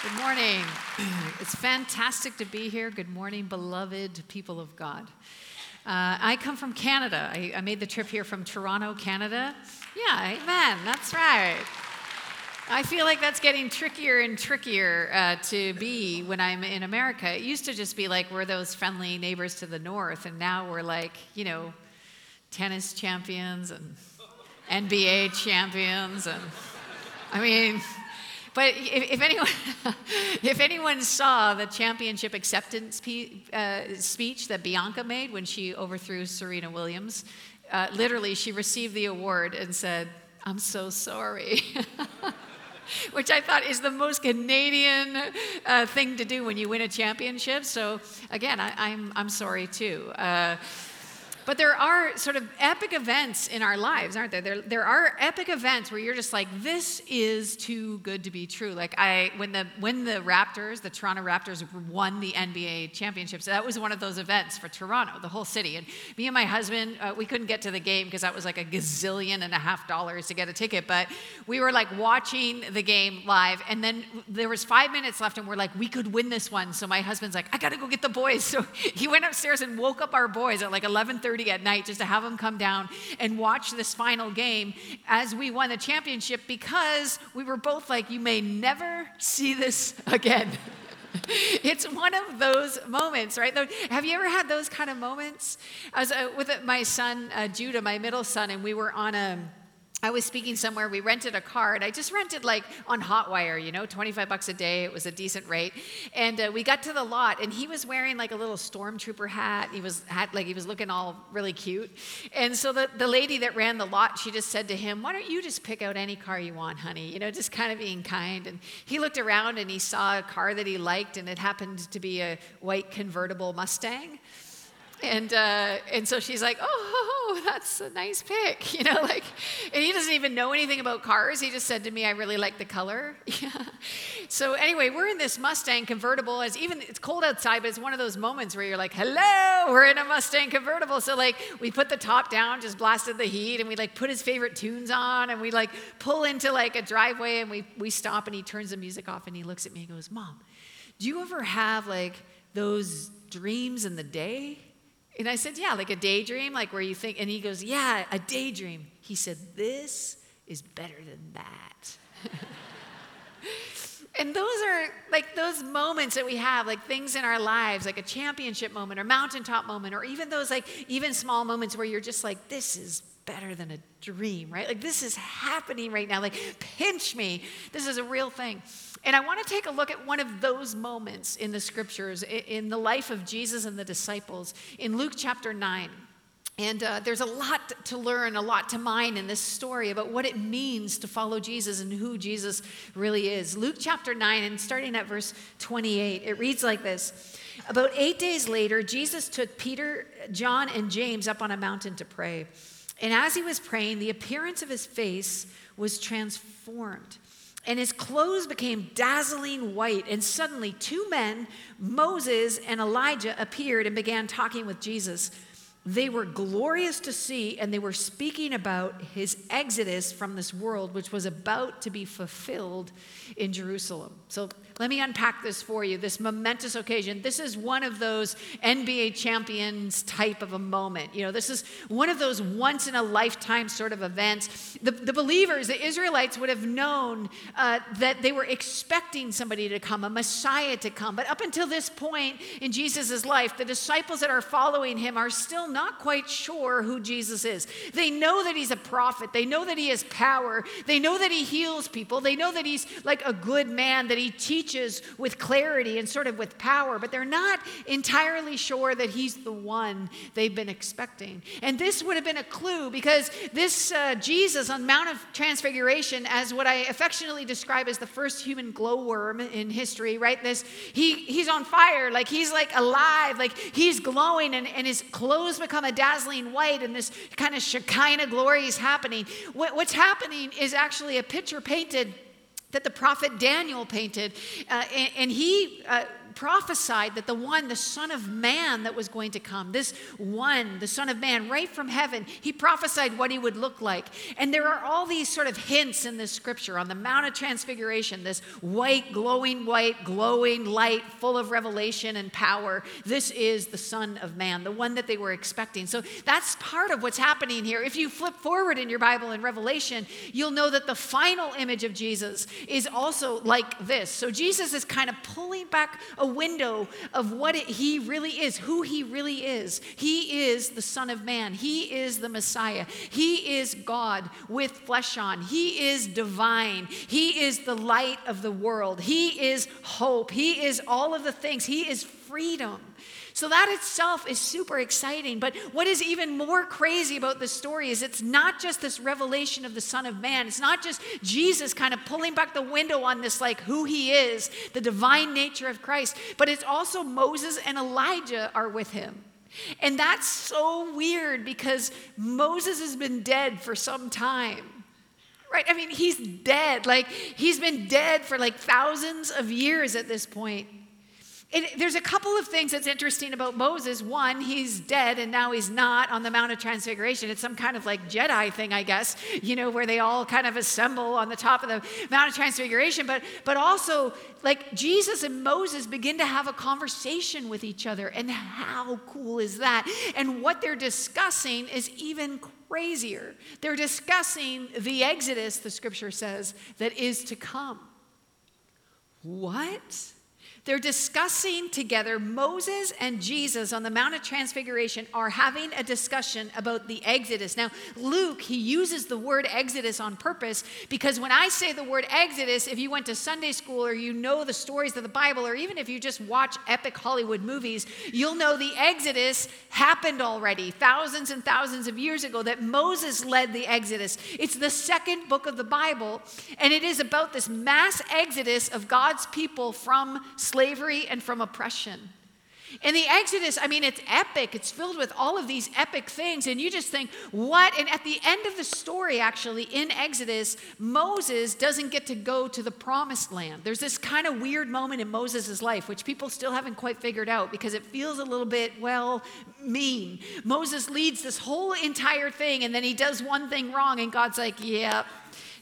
Good morning. It's fantastic to be here. Good morning, beloved people of God. Uh, I come from Canada. I, I made the trip here from Toronto, Canada. Yeah, amen. That's right. I feel like that's getting trickier and trickier uh, to be when I'm in America. It used to just be like we're those friendly neighbors to the north, and now we're like, you know, tennis champions and NBA champions, and I mean, but if, if anyone, if anyone saw the championship acceptance uh, speech that Bianca made when she overthrew Serena Williams, uh, literally she received the award and said, "I'm so sorry." which I thought is the most Canadian uh, thing to do when you win a championship. So again, I, I'm, I'm sorry too. But there are sort of epic events in our lives, aren't there? There, there are epic events where you're just like, this is too good to be true. Like I, when the when the Raptors, the Toronto Raptors, won the NBA championships, that was one of those events for Toronto, the whole city. And me and my husband, uh, we couldn't get to the game because that was like a gazillion and a half dollars to get a ticket. But we were like watching the game live, and then there was five minutes left, and we're like, we could win this one. So my husband's like, I got to go get the boys. So he went upstairs and woke up our boys at like 11:30 at night just to have them come down and watch this final game as we won the championship because we were both like, you may never see this again. it's one of those moments, right? Have you ever had those kind of moments? I was uh, with my son, uh, Judah, my middle son, and we were on a I was speaking somewhere, we rented a car, and I just rented like on Hotwire, you know, 25 bucks a day. It was a decent rate. And uh, we got to the lot, and he was wearing like a little stormtrooper hat. He was had like he was looking all really cute. And so the, the lady that ran the lot, she just said to him, Why don't you just pick out any car you want, honey? You know, just kind of being kind. And he looked around and he saw a car that he liked, and it happened to be a white convertible Mustang. And, uh, and so she's like, oh, that's a nice pick, you know, like, and he doesn't even know anything about cars. He just said to me, I really like the color. Yeah. So anyway, we're in this Mustang convertible. As even it's cold outside, but it's one of those moments where you're like, hello, we're in a Mustang convertible. So like, we put the top down, just blasted the heat, and we like put his favorite tunes on, and we like pull into like a driveway, and we we stop, and he turns the music off, and he looks at me and goes, Mom, do you ever have like those dreams in the day? And I said, Yeah, like a daydream, like where you think, and he goes, Yeah, a daydream. He said, This is better than that. and those are like those moments that we have, like things in our lives, like a championship moment or mountaintop moment, or even those like even small moments where you're just like, This is better than a dream, right? Like this is happening right now. Like, pinch me. This is a real thing. And I want to take a look at one of those moments in the scriptures, in the life of Jesus and the disciples, in Luke chapter 9. And uh, there's a lot to learn, a lot to mine in this story about what it means to follow Jesus and who Jesus really is. Luke chapter 9, and starting at verse 28, it reads like this About eight days later, Jesus took Peter, John, and James up on a mountain to pray. And as he was praying, the appearance of his face was transformed and his clothes became dazzling white. And suddenly, two men, Moses and Elijah, appeared and began talking with Jesus. They were glorious to see, and they were speaking about his exodus from this world, which was about to be fulfilled in Jerusalem. So let me unpack this for you this momentous occasion. This is one of those NBA champions type of a moment. You know, this is one of those once in a lifetime sort of events. The, the believers, the Israelites, would have known uh, that they were expecting somebody to come, a Messiah to come. But up until this point in Jesus' life, the disciples that are following him are still not quite sure who Jesus is. They know that he's a prophet, they know that he has power, they know that he heals people, they know that he's like a good man, that he teaches with clarity and sort of with power, but they're not entirely sure that he's the one they've been expecting. And this would have been a clue because this uh, Jesus on Mount of Transfiguration, as what I affectionately describe as the first human glowworm in history, right? This he he's on fire, like he's like alive, like he's glowing, and, and his clothes become a dazzling white, and this kind of Shekinah glory is happening. What, what's happening is actually a picture painted that the prophet Daniel painted. Uh, and, and, he uh, prophesied that the one, the Son of Man that was going to come, this one, the Son of Man, right from heaven, he prophesied what he would look like. And there are all these sort of hints in this scripture on the Mount of Transfiguration, this white, glowing white, glowing light, full of revelation and power. This is the Son of Man, the one that they were expecting. So that's part of what's happening here. If you flip forward in your Bible in Revelation, you'll know that the final image of Jesus is also like this. So Jesus is kind of pulling back window of what it, he really is, who he really is. He is the Son of Man, he is the Messiah, he is God with flesh on, he is divine, he is the light of the world, he is hope, he is all of the things, he is freedom. So that itself is super exciting. But what is even more crazy about this story is it's not just this revelation of the Son of Man. It's not just Jesus kind of pulling back the window on this, like who he is, the divine nature of Christ, but it's also Moses and Elijah are with him. And that's so weird because Moses has been dead for some time right? I mean, he's dead. Like, he's been dead for like thousands of years at this point. And there's a couple of things that's interesting about Moses. One, he's dead and now he's not on the Mount of Transfiguration. It's some kind of like Jedi thing, I guess, you know, where they all kind of assemble on the top of the Mount of Transfiguration. But, but also, like Jesus and Moses begin to have a conversation with each other. And how cool is that? And what they're discussing is even crazier. They're discussing the Exodus, the scripture says, that is to come. What? They're discussing together, Moses and Jesus on the Mount of Transfiguration are having a discussion about the Exodus. Now, Luke, he uses the word Exodus on purpose because when I say the word Exodus, if you went to Sunday school or you know the stories of the Bible, or even if you just watch epic Hollywood movies, you'll know the Exodus happened already thousands and thousands of years ago, that Moses led the Exodus. It's the second book of the Bible, and it is about this mass exodus of God's people from slavery slavery and from oppression. In the Exodus, I mean, it's epic. It's filled with all of these epic things. And you just think, what? And at the end of the story, actually, in Exodus, Moses doesn't get to go to the promised land. There's this kind of weird moment in Moses' life, which people still haven't quite figured out because it feels a little bit, well, mean. Moses leads this whole entire thing, and then he does one thing wrong, and God's like, yep. Yeah,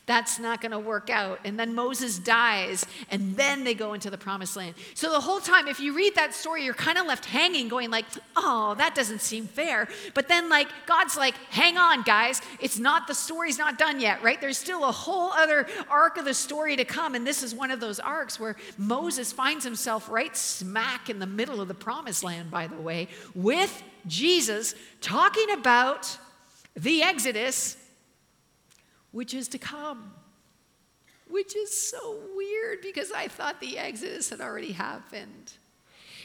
that's not going to work out. And then Moses dies, and then they go into the promised land. So the whole time, if you read that story, you're kind of left hanging, going like, oh, that doesn't seem fair. But then, like, God's like, hang on, guys. It's not, the story's not done yet, right? There's still a whole other arc of the story to come. And this is one of those arcs where Moses finds himself right smack in the middle of the promised land, by the way, with Jesus talking about the Exodus which is to come. Which is so weird because I thought the Exodus had already happened.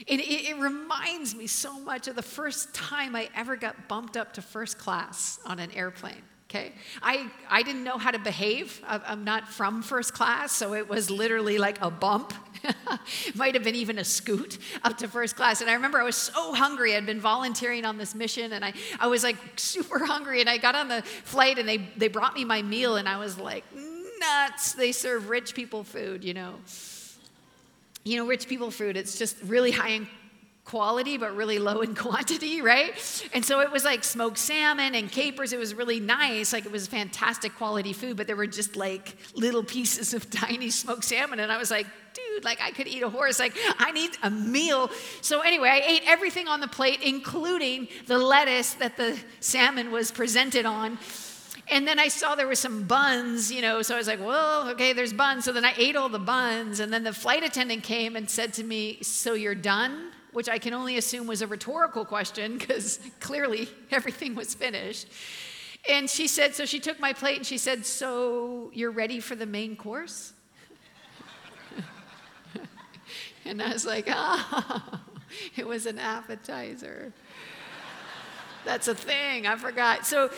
And it, it, reminds me so much of the first time I ever got bumped up to first class on an airplane. Okay, I, I didn't know how to behave. I'm not from first class, so it was literally like a bump. Might have been even a scoot up to first class. And I remember I was so hungry. I'd been volunteering on this mission, and I, I was like super hungry. And I got on the flight, and they, they brought me my meal, and I was like, nuts. They serve rich people food, you know. You know, rich people food, it's just really high in quality but really low in quantity, right? And so it was like smoked salmon and capers. It was really nice. Like it was fantastic quality food, but there were just like little pieces of tiny smoked salmon. And I was like, dude, like I could eat a horse. Like I need a meal. So anyway, I ate everything on the plate, including the lettuce that the salmon was presented on. And then I saw there were some buns, you know, so I was like, well, okay, there's buns. So then I ate all the buns. And then the flight attendant came and said to me, So you're done? which I can only assume was a rhetorical question because clearly everything was finished. And she said, so she took my plate and she said, So you're ready for the main course? And I was like, Oh, it was an appetizer. That's a thing, I forgot. So,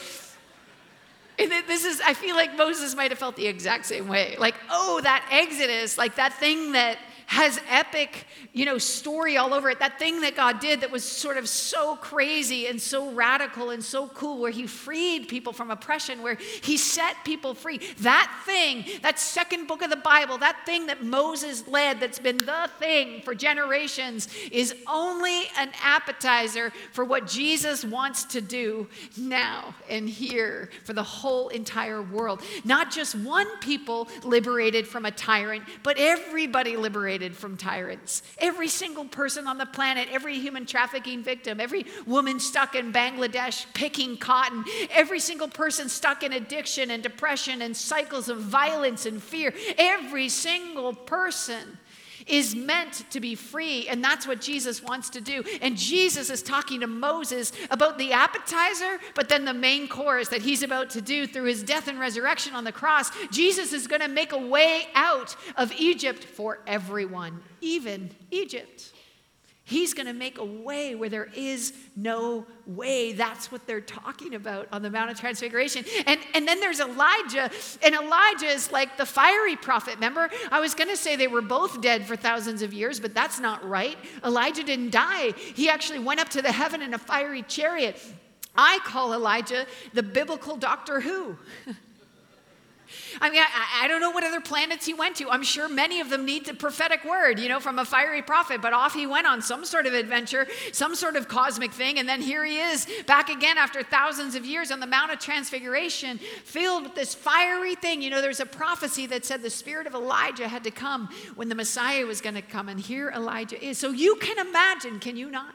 and this is, I feel like Moses might have felt the exact same way. Like, oh, that Exodus, like that thing that has epic, you know, story all over it. That thing that God did that was sort of so crazy and so radical and so cool, where He freed people from oppression, where He set people free. That thing, that second book of the Bible, that thing that Moses led, that's been the thing for generations, is only an appetizer for what Jesus wants to do now and here for the whole entire world. Not just one people liberated from a tyrant, but everybody liberated from tyrants. Every single person on the planet, every human trafficking victim, every woman stuck in Bangladesh picking cotton, every single person stuck in addiction and depression and cycles of violence and fear, every single person is meant to be free, and that's what Jesus wants to do. And Jesus is talking to Moses about the appetizer, but then the main course that he's about to do through his death and resurrection on the cross. Jesus is going to make a way out of Egypt for everyone, even Egypt. He's going to make a way where there is no way. That's what they're talking about on the Mount of Transfiguration. And, and then there's Elijah, and Elijah is like the fiery prophet. Remember, I was going to say they were both dead for thousands of years, but that's not right. Elijah didn't die, he actually went up to the heaven in a fiery chariot. I call Elijah the biblical Doctor Who. I mean, I, I, don't know what other planets he went to. I'm sure many of them need the prophetic word, you know, from a fiery prophet, but off he went on some sort of adventure, some sort of cosmic thing. And then here he is back again after thousands of years on the Mount of Transfiguration, filled with this fiery thing. You know, there's a prophecy that said the spirit of Elijah had to come when the Messiah was going to come. And here Elijah is. So you can imagine, can you not?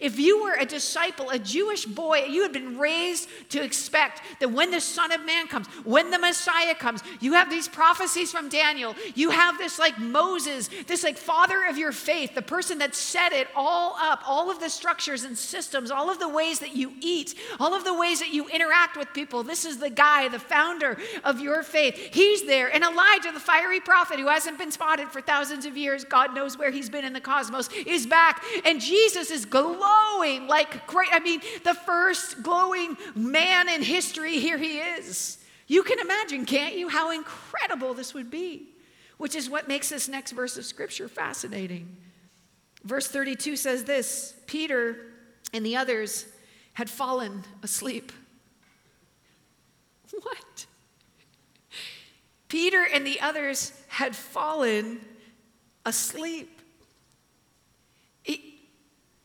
If you were a disciple, a Jewish boy, you had been raised to expect that when the Son of Man comes, when the Messiah comes, you have these prophecies from Daniel. You have this like Moses, this like father of your faith, the person that set it all up, all of the structures and systems, all of the ways that you eat, all of the ways that you interact with people. This is the guy, the founder of your faith. He's there. And Elijah, the fiery prophet who hasn't been spotted for thousands of years, God knows where he's been in the cosmos, is back. And Jesus is glowing like great. I mean, the first glowing man in history, here he is. You can imagine, can't you, how incredible this would be? Which is what makes this next verse of scripture fascinating. Verse 32 says this Peter and the others had fallen asleep. What? Peter and the others had fallen asleep.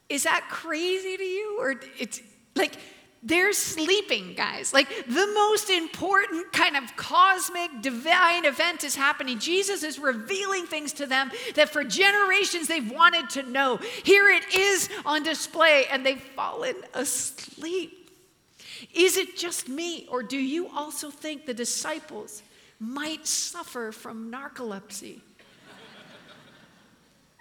Is that crazy to you? Or it's like they're sleeping, guys. Like the most important kind of cosmic divine event is happening. Jesus is revealing things to them that for generations they've wanted to know. Here it is on display, and they've fallen asleep. Is it just me, or do you also think the disciples might suffer from narcolepsy?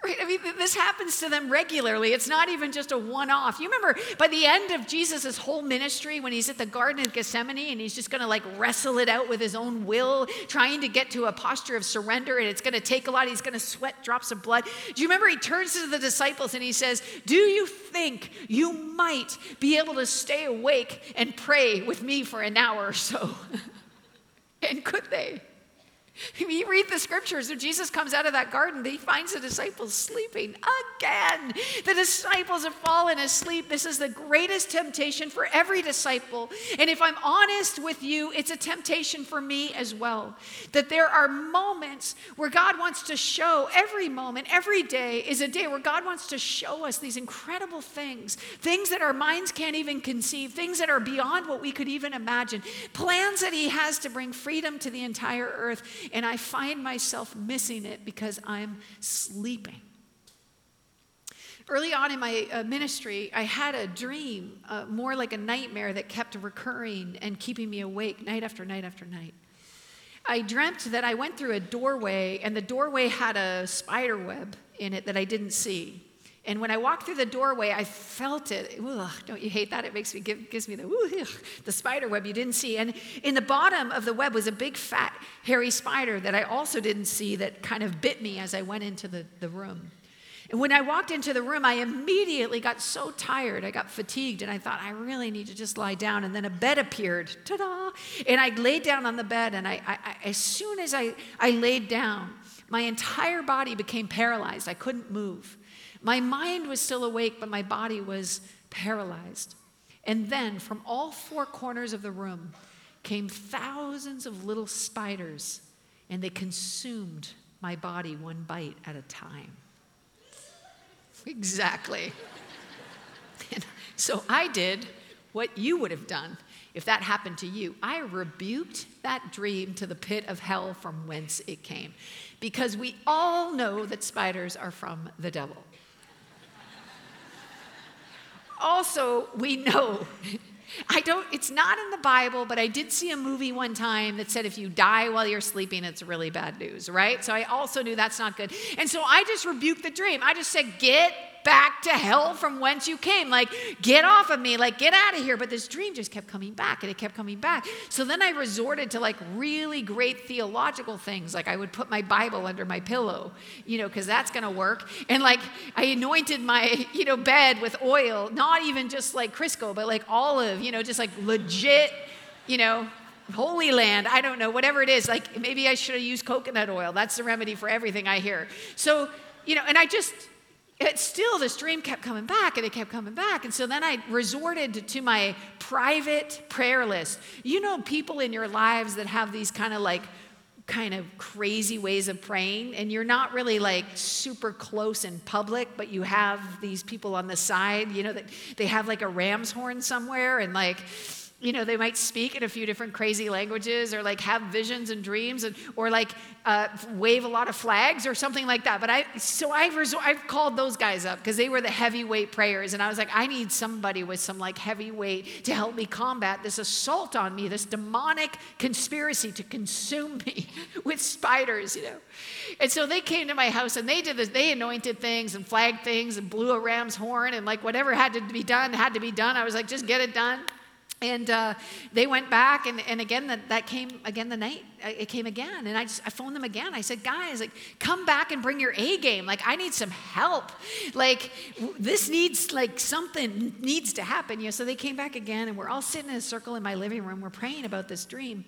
Right? I mean, this happens to them regularly. It's not even just a one off. You remember by the end of Jesus' whole ministry, when he's at the Garden of Gethsemane and he's just going to like wrestle it out with his own will, trying to get to a posture of surrender, and it's going to take a lot. He's going to sweat drops of blood. Do you remember he turns to the disciples and he says, Do you think you might be able to stay awake and pray with me for an hour or so? and could they? You read the scriptures, when Jesus comes out of that garden, he finds the disciples sleeping again. The disciples have fallen asleep. This is the greatest temptation for every disciple. And if I'm honest with you, it's a temptation for me as well. That there are moments where God wants to show, every moment, every day is a day where God wants to show us these incredible things, things that our minds can't even conceive, things that are beyond what we could even imagine, plans that He has to bring freedom to the entire earth and I find myself missing it because I'm sleeping. Early on in my uh, ministry, I had a dream, uh, more like a nightmare that kept recurring and keeping me awake night after night after night. I dreamt that I went through a doorway, and the doorway had a spider web in it that I didn't see. And when I walked through the doorway, I felt it. Don't you hate that? It makes me give, gives me the the spider web you didn't see. And in the bottom of the web was a big fat hairy spider that I also didn't see that kind of bit me as I went into the, the room. And when I walked into the room, I immediately got so tired. I got fatigued and I thought, I really need to just lie down. And then a bed appeared. Ta da! And I laid down on the bed. And I, I, I as soon as I, I laid down, my entire body became paralyzed. I couldn't move. My mind was still awake, but my body was paralyzed. And then from all four corners of the room came thousands of little spiders, and they consumed my body one bite at a time. Exactly. so I did what you would have done if that happened to you. I rebuked that dream to the pit of hell from whence it came. Because we all know that spiders are from the devil. also, we know. I don't, it's not in the Bible, but I did see a movie one time that said if you die while you're sleeping, it's really bad news, right? So I also knew that's not good. And so I just rebuked the dream. I just said, get back to hell from whence you came. Like, get off of me, like, get out of here. But this dream just kept coming back and it kept coming back. So then I resorted to like really great theological things. Like, I would put my Bible under my pillow, you know, because that's going to work. And like, I anointed my, you know, bed with oil, not even just like Crisco, but like olive, you know, just like legit, you know, Holy Land, I don't know, whatever it is. Like maybe I should have used coconut oil. That's the remedy for everything I hear. So, you know, and I just, it still this dream kept coming back and it kept coming back. And so then i resorted to my private prayer list. You know people in your lives that have these kind of like kind of crazy ways of praying? And you're not really like super close in public but you have these people on the side you know that they have like a ram's horn somewhere and like you know, they might speak in a few different crazy languages or like have visions and dreams and, or like uh, wave a lot of flags or something like that. But I, so I resort, I've called those guys up because they were the heavyweight prayers. And I was like, I need somebody with some like heavyweight to help me combat this assault on me, this demonic conspiracy to consume me with spiders, you know. And so they came to my house and they did this, they anointed things and flagged things and blew a ram's horn and like whatever had to be done had to be done. I was like, just get it done. And uh, they went back, and, and again, that, that came again the night. Uh, it came again, and I just I phoned them again. I said, guys, like, come back and bring your A game. Like, I need some help. Like, this needs like something needs to happen. You know, so they came back again, and we're all sitting in a circle in my living room. We're praying about this dream,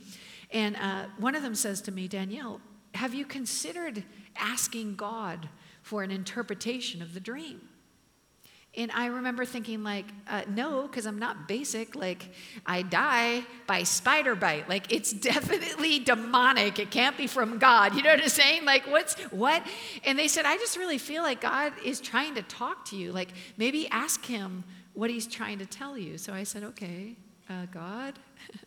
and uh, one of them says to me, Danielle, have you considered asking God for an interpretation of the dream? And I remember thinking, like, uh, no, because I'm not basic. Like, I die by spider bite. Like, it's definitely demonic. It can't be from God. You know what I'm saying? Like, what's what? And they said, I just really feel like God is trying to talk to you. Like, maybe ask him what he's trying to tell you. So I said, okay, uh, God,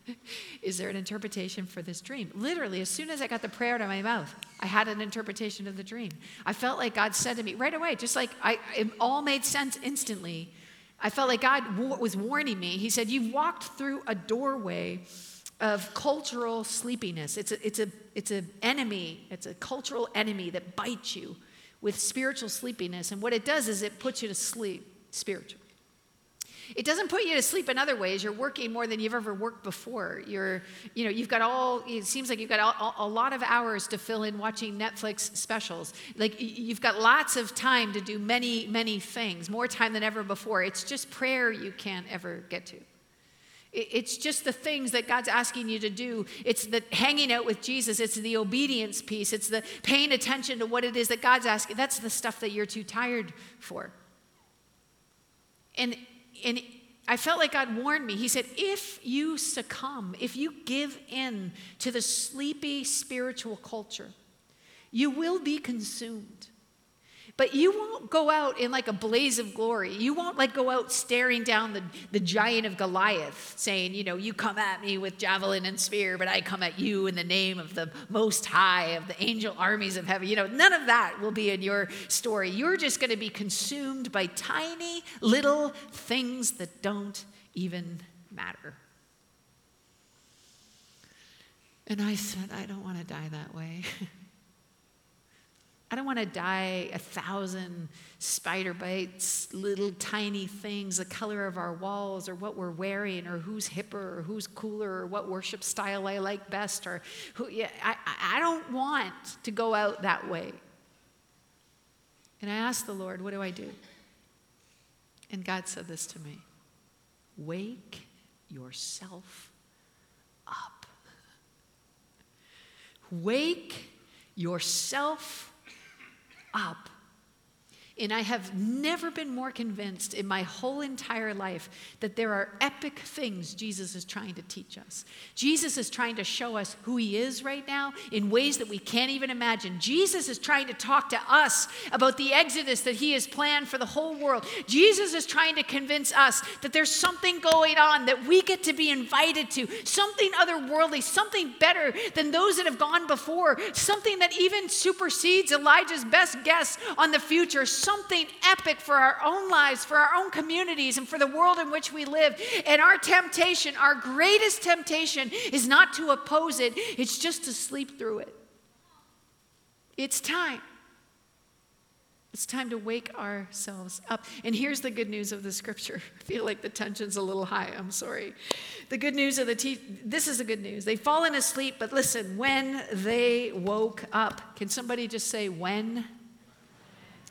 is there an interpretation for this dream? Literally, as soon as I got the prayer out of my mouth, I had an interpretation of the dream. I felt like God said to me right away, just like I, it all made sense instantly. I felt like God was warning me. He said, You've walked through a doorway of cultural sleepiness. It's a, it's a, it's an enemy, it's a cultural enemy that bites you with spiritual sleepiness. And what it does is it puts you to sleep spiritually. It doesn't put you to sleep in other ways. You're working more than you've ever worked before. You're, you know, you've got all, it seems like you've got all, a lot of hours to fill in watching Netflix specials. Like you've got lots of time to do many, many things, more time than ever before. It's just prayer you can't ever get to. It's just the things that God's asking you to do. It's the hanging out with Jesus. It's the obedience piece. It's the paying attention to what it is that God's asking. That's the stuff that you're too tired for. And and I felt like God warned me. He said, if you succumb, if you give in to the sleepy spiritual culture, you will be consumed. But you won't go out in like a blaze of glory. You won't like go out staring down the, the giant of Goliath, saying, you know, you come at me with javelin and spear, but I come at you in the name of the most high, of the angel armies of heaven. You know, none of that will be in your story. You're just going to be consumed by tiny little things that don't even matter. And I said, I don't want to die that way. I don't want to die a thousand spider bites, little tiny things, the color of our walls, or what we're wearing, or who's hipper, or who's cooler, or what worship style I like best, or who. Yeah, I, I don't want to go out that way. And I asked the Lord, What do I do? And God said this to me Wake yourself up. Wake yourself up and I have never been more convinced in my whole entire life that there are epic things Jesus is trying to teach us. Jesus is trying to show us who he is right now in ways that we can't even imagine. Jesus is trying to talk to us about the exodus that he has planned for the whole world. Jesus is trying to convince us that there's something going on that we get to be invited to, something otherworldly, something better than those that have gone before, something that even supersedes Elijah's best guess on the future epic for our own lives, for our own communities, and for the world in which we live. And our temptation, our greatest temptation, is not to oppose it, it's just to sleep through it. It's time. It's time to wake ourselves up. And here's the good news of the scripture. I feel like the tension's a little high. I'm sorry. The good news of the te- this is the good news. They've fallen asleep, but listen, when they woke up, can somebody just say when?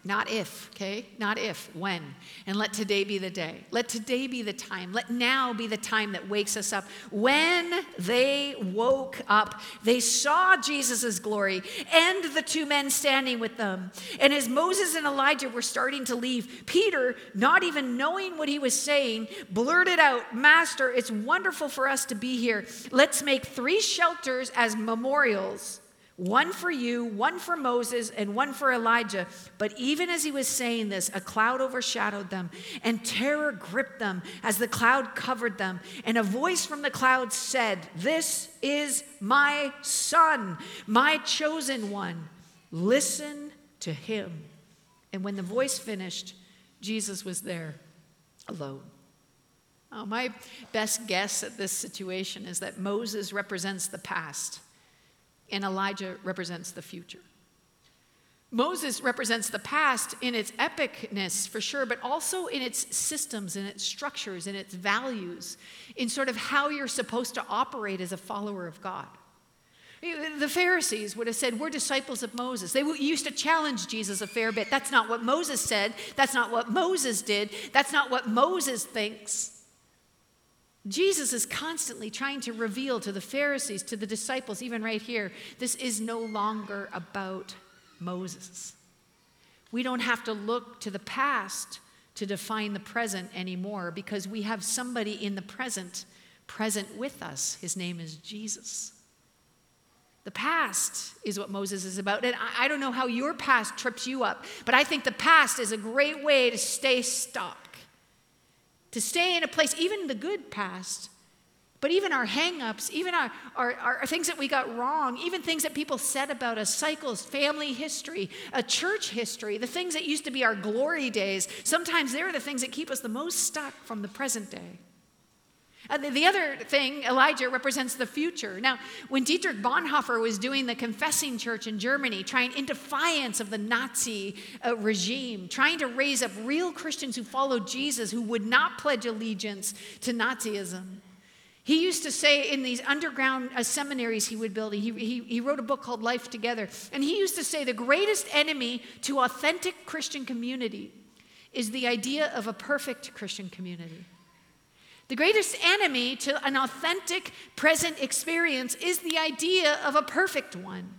Not if, okay? Not if, when. And let today be the day. Let today be the time. Let now be the time that wakes us up. When they woke up, they saw Jesus' glory and the two men standing with them. And as Moses and Elijah were starting to leave, Peter, not even knowing what he was saying, blurted out, Master, it's wonderful for us to be here. Let's make three shelters as memorials one for you, one for Moses, and one for Elijah. But even as he was saying this, a cloud overshadowed them, and terror gripped them as the cloud covered them. And a voice from the cloud said, This is my son, my chosen one. Listen to him. And when the voice finished, Jesus was there alone. Oh, my best guess at this situation is that Moses represents the past and Elijah represents the future. Moses represents the past in its epicness for sure, but also in its systems, in its structures, in its values, in sort of how you're supposed to operate as a follower of God. The Pharisees would have said, We're disciples of Moses. They used to challenge Jesus a fair bit. That's not what Moses said. That's not what Moses did. That's not what Moses thinks. Jesus is constantly trying to reveal to the Pharisees, to the disciples, even right here, this is no longer about Moses. We don't have to look to the past to define the present anymore because we have somebody in the present present with us. His name is Jesus. The past is what Moses is about. And I don't know how your past trips you up, but I think the past is a great way to stay stuck to stay in a place, even the good past, but even our hangups, even our, our, our, things that we got wrong, even things that people said about us, cycles, family history, a church history, the things that used to be our glory days, sometimes they're the things that keep us the most stuck from the present day. Uh, the, the other thing, Elijah represents the future. Now, when Dietrich Bonhoeffer was doing the confessing church in Germany, trying in defiance of the Nazi uh, regime, trying to raise up real Christians who followed Jesus, who would not pledge allegiance to Nazism, he used to say in these underground uh, seminaries he would build, he, he, he wrote a book called Life Together, and he used to say the greatest enemy to authentic Christian community is the idea of a perfect Christian community. The greatest enemy to an authentic present experience is the idea of a perfect one.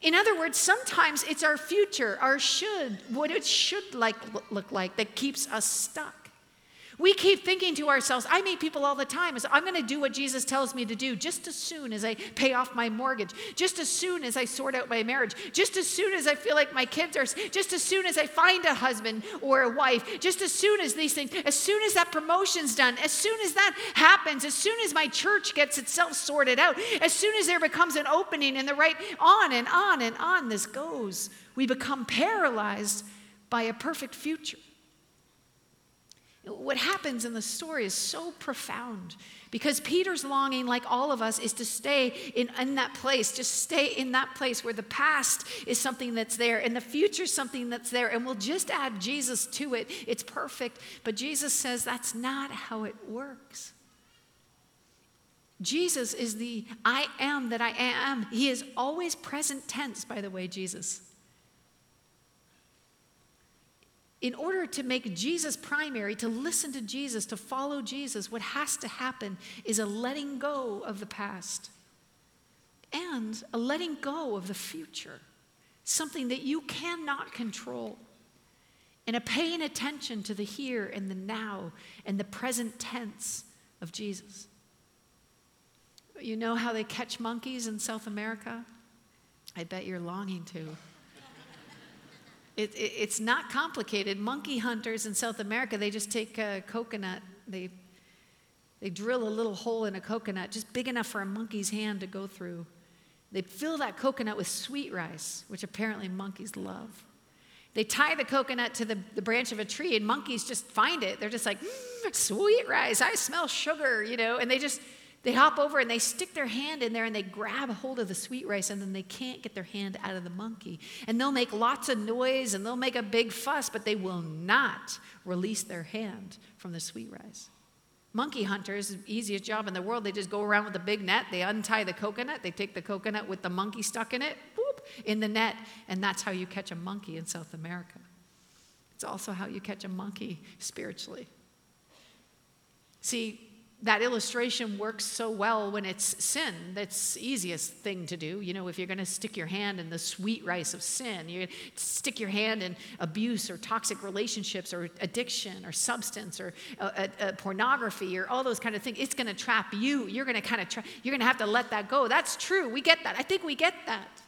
In other words, sometimes it's our future, our should, what it should like look like that keeps us stuck. We keep thinking to ourselves, I meet people all the time, is I'm going to do what Jesus tells me to do just as soon as I pay off my mortgage, just as soon as I sort out my marriage, just as soon as I feel like my kids are, just as soon as I find a husband or a wife, just as soon as these things, as soon as that promotion's done, as soon as that happens, as soon as my church gets itself sorted out, as soon as there becomes an opening in the right, on and on and on this goes. We become paralyzed by a perfect future. What happens in the story is so profound because Peter's longing, like all of us, is to stay in, in that place, just stay in that place where the past is something that's there and the future is something that's there, and we'll just add Jesus to it. It's perfect. But Jesus says that's not how it works. Jesus is the I am that I am. He is always present tense, by the way, Jesus. In order to make Jesus primary, to listen to Jesus, to follow Jesus, what has to happen is a letting go of the past and a letting go of the future. something that you cannot control, and a paying attention to the here and the now and the present tense of Jesus. You know how they catch monkeys in South America? I bet you're longing to. It, it, it's not complicated. Monkey hunters in South America, they just take a coconut, they, they drill a little hole in a coconut, just big enough for a monkey's hand to go through. They fill that coconut with sweet rice, which apparently monkeys love. They tie the coconut to the, the branch of a tree, and monkeys just find it. They're just like, mm, sweet rice, I smell sugar, you know, and they just they hop over and they stick their hand in there and they grab hold of the sweet rice and then they can't get their hand out of the monkey. And they'll make lots of noise and they'll make a big fuss, but they will not release their hand from the sweet rice. Monkey hunters, easiest job in the world. They just go around with a big net, they untie the coconut, they take the coconut with the monkey stuck in it, boop, in the net, and that's how you catch a monkey in South America. It's also how you catch a monkey spiritually. See, that illustration works so well when it's sin. That's easiest thing to do. You know, if you're going to stick your hand in the sweet rice of sin, you stick your hand in abuse or toxic relationships or addiction or substance or uh, uh, uh pornography or all those kind of things. It's going to trap you. You're going to kind of tra- you're going to have to let that go. That's true. We get that. I think we get that.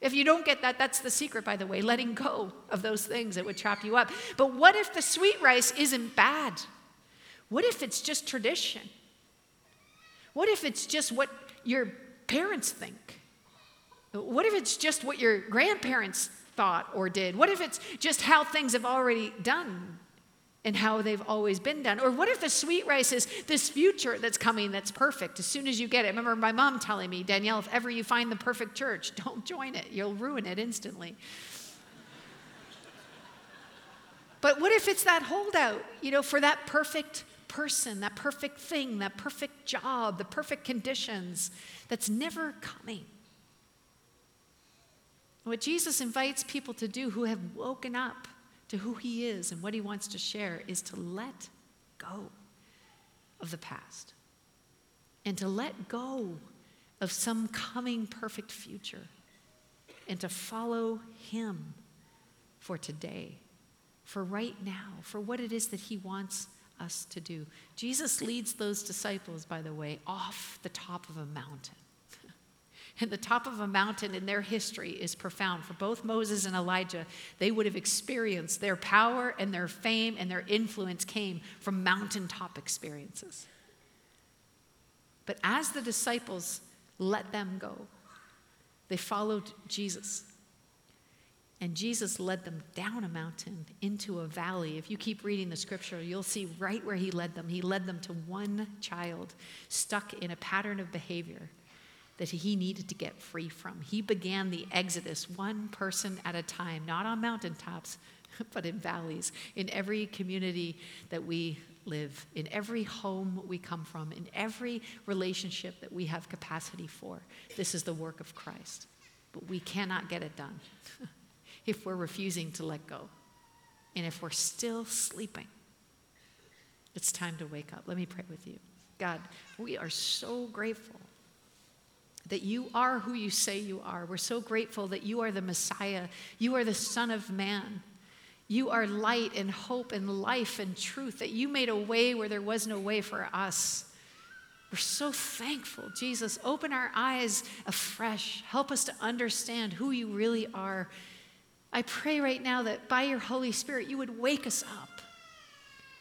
If you don't get that, that's the secret, by the way, letting go of those things that would trap you up. But what if the sweet rice isn't bad? What if it's just tradition? What if it's just what your parents think? What if it's just what your grandparents thought or did? What if it's just how things have already done and how they've always been done? Or what if the sweet rice is this future that's coming that's perfect as soon as you get it? I remember my mom telling me, Danielle, if ever you find the perfect church, don't join it. You'll ruin it instantly. But what if it's that holdout, you know, for that perfect person, that perfect thing, that perfect job, the perfect conditions that's never coming. What Jesus invites people to do who have woken up to who he is and what he wants to share is to let go of the past and to let go of some coming perfect future and to follow him for today, for right now, for what it is that he wants us to do. Jesus leads those disciples, by the way, off the top of a mountain. and the top of a mountain in their history is profound. For both Moses and Elijah, they would have experienced their power and their fame and their influence came from mountaintop experiences. But as the disciples let them go, they followed Jesus. And Jesus led them down a mountain into a valley. If you keep reading the scripture, you'll see right where he led them. He led them to one child stuck in a pattern of behavior that he needed to get free from. He began the exodus one person at a time, not on mountaintops, but in valleys, in every community that we live, in every home we come from, in every relationship that we have capacity for. This is the work of Christ. But we cannot get it done. if we're refusing to let go. And if we're still sleeping, it's time to wake up. Let me pray with you. God, we are so grateful that you are who you say you are. We're so grateful that you are the Messiah, you are the Son of Man. You are light and hope and life and truth, that you made a way where there was no way for us. We're so thankful. Jesus, open our eyes afresh. Help us to understand who you really are I pray right now that by your Holy Spirit, you would wake us up,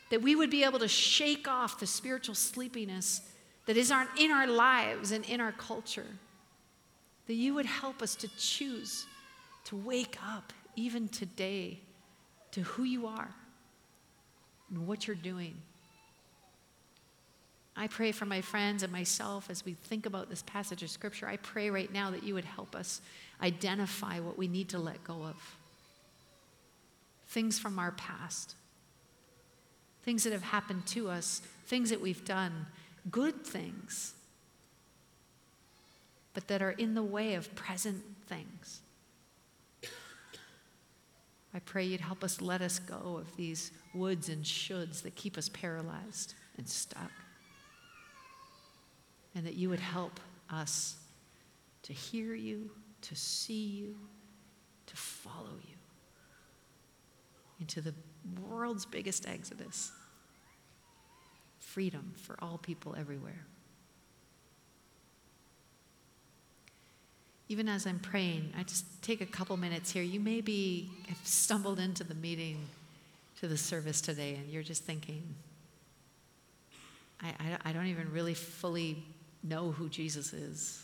that we would be able to shake off the spiritual sleepiness that is in our lives and in our culture, that you would help us to choose to wake up even today to who you are and what you're doing. I pray for my friends and myself as we think about this passage of Scripture. I pray right now that you would help us identify what we need to let go of things from our past, things that have happened to us, things that we've done, good things, but that are in the way of present things. I pray you'd help us let us go of these woulds and shoulds that keep us paralyzed and stuck. And that you would help us to hear you, to see you, to follow you into the world's biggest exodus freedom for all people everywhere. Even as I'm praying, I just take a couple minutes here. You maybe have stumbled into the meeting, to the service today, and you're just thinking, I, I, I don't even really fully know who Jesus is.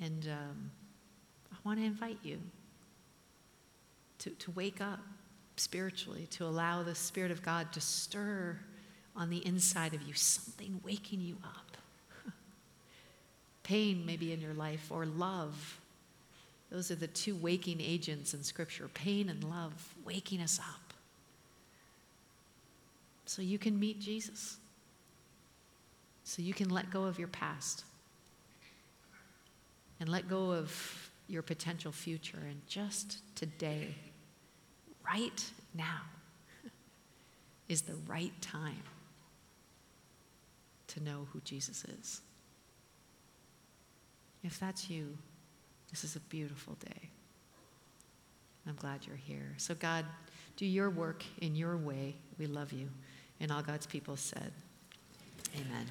And um, I want to invite you to, to wake up spiritually, to allow the Spirit of God to stir on the inside of you, something waking you up. Pain, maybe in your life, or love. Those are the two waking agents in Scripture pain and love, waking us up. So you can meet Jesus. So you can let go of your past and let go of your potential future. And just today, right now, is the right time to know who Jesus is. If that's you, this is a beautiful day. I'm glad you're here. So, God, do your work in your way. We love you. And all God's people said, Amen.